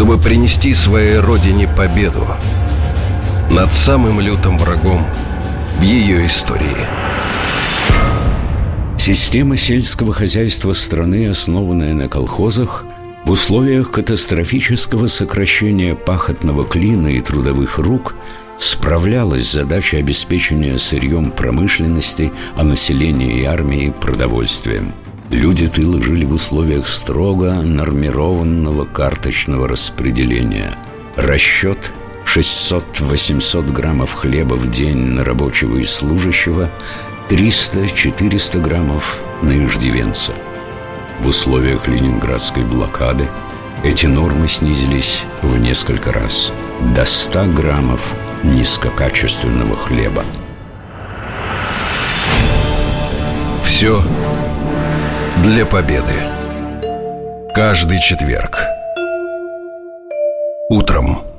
чтобы принести своей родине победу над самым лютым врагом в ее истории. Система сельского хозяйства страны, основанная на колхозах, в условиях катастрофического сокращения пахотного клина и трудовых рук справлялась с задачей обеспечения сырьем промышленности, а населения и армии продовольствием – Люди тыла жили в условиях строго нормированного карточного распределения. Расчет 600-800 граммов хлеба в день на рабочего и служащего, 300-400 граммов на иждивенца. В условиях ленинградской блокады эти нормы снизились в несколько раз до 100 граммов низкокачественного хлеба. Все для победы. Каждый четверг. Утром.